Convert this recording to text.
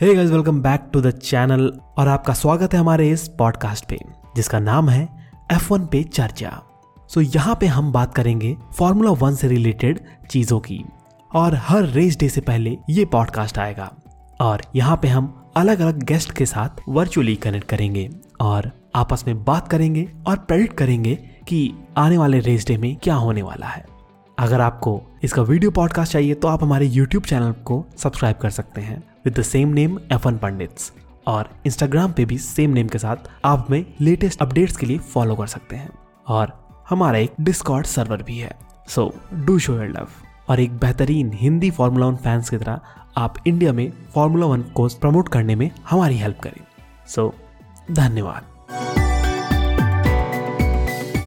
Hey guys welcome back to the channel और आपका स्वागत है हमारे इस पॉडकास्ट पे जिसका नाम है F1 पे चर्चा। सो so, यहाँ पे हम बात करेंगे फॉर्मूला वन से रिलेटेड चीज़ों की और हर रेस डे से पहले ये पॉडकास्ट आएगा। और यहाँ पे हम अलग अलग गेस्ट के साथ वर्चुअली कनेक्ट करेंगे और आपस में बात करेंगे और प्रेडिक्ट करेंगे कि आने वाले रेस डे में क्या होने वाला है। अगर आपको इसका वीडियो पॉडकास्ट चाहिए तो आप हमारे यूट्यूब चैनल को सब्सक्राइब कर सकते हैं with the same name F Pandits और इंस्टाग्राम पे भी सेम नेम के साथ आप हमें लेटेस्ट अपडेट्स के लिए फॉलो कर सकते हैं। और हमारा एक डिस्कॉर्ड सर्वर भी है। So do show your love और एक बेहतरीन हिंदी फार्मूला वन फैंस की तरह आप इंडिया में फार्मूला वन को प्रमोट करने में हमारी हेल्प करें। सो so, धन्यवाद।